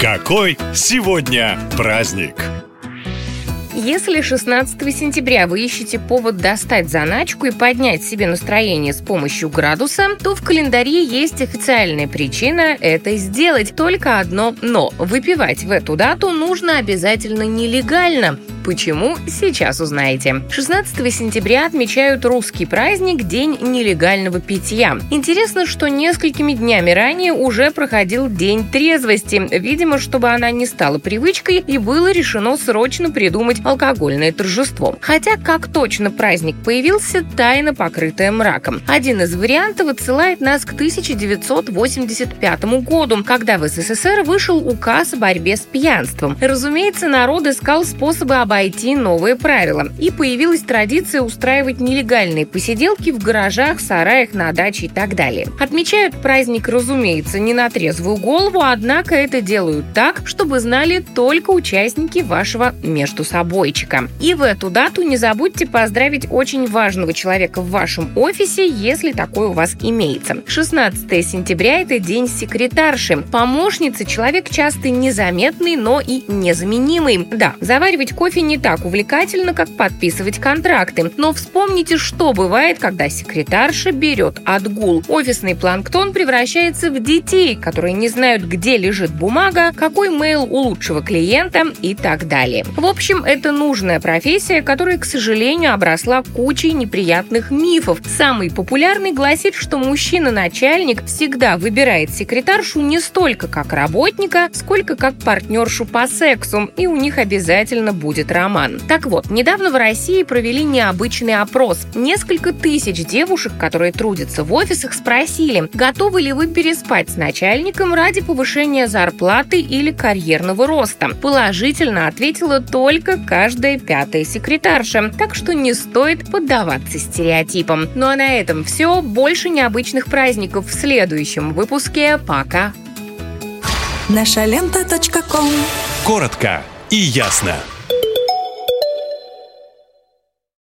Какой сегодня праздник? Если 16 сентября вы ищете повод достать заначку и поднять себе настроение с помощью градуса, то в календаре есть официальная причина это сделать. Только одно «но». Выпивать в эту дату нужно обязательно нелегально. Почему? Сейчас узнаете. 16 сентября отмечают русский праздник День нелегального питья. Интересно, что несколькими днями ранее уже проходил День трезвости. Видимо, чтобы она не стала привычкой, и было решено срочно придумать алкогольное торжество. Хотя как точно праздник появился, тайна покрытая мраком. Один из вариантов отсылает нас к 1985 году, когда в СССР вышел указ о борьбе с пьянством. Разумеется, народ искал способы обойти новые правила. И появилась традиция устраивать нелегальные посиделки в гаражах, сараях, на даче и так далее. Отмечают праздник, разумеется, не на трезвую голову, однако это делают так, чтобы знали только участники вашего между собойчика. И в эту дату не забудьте поздравить очень важного человека в вашем офисе, если такой у вас имеется. 16 сентября – это день секретарши. Помощница – человек часто незаметный, но и незаменимый. Да, заваривать кофе не так увлекательно, как подписывать контракты. Но вспомните, что бывает, когда секретарша берет отгул. Офисный планктон превращается в детей, которые не знают, где лежит бумага, какой мейл у лучшего клиента и так далее. В общем, это нужная профессия, которая, к сожалению, обросла кучей неприятных мифов. Самый популярный гласит, что мужчина-начальник всегда выбирает секретаршу не столько как работника, сколько как партнершу по сексу, и у них обязательно будет роман. Так вот, недавно в России провели необычный опрос. Несколько тысяч девушек, которые трудятся в офисах, спросили, готовы ли вы переспать с начальником ради повышения зарплаты или карьерного роста. Положительно ответила только каждая пятая секретарша, так что не стоит поддаваться стереотипам. Ну а на этом все. Больше необычных праздников в следующем выпуске. Пока! Наша лента. Коротко и ясно.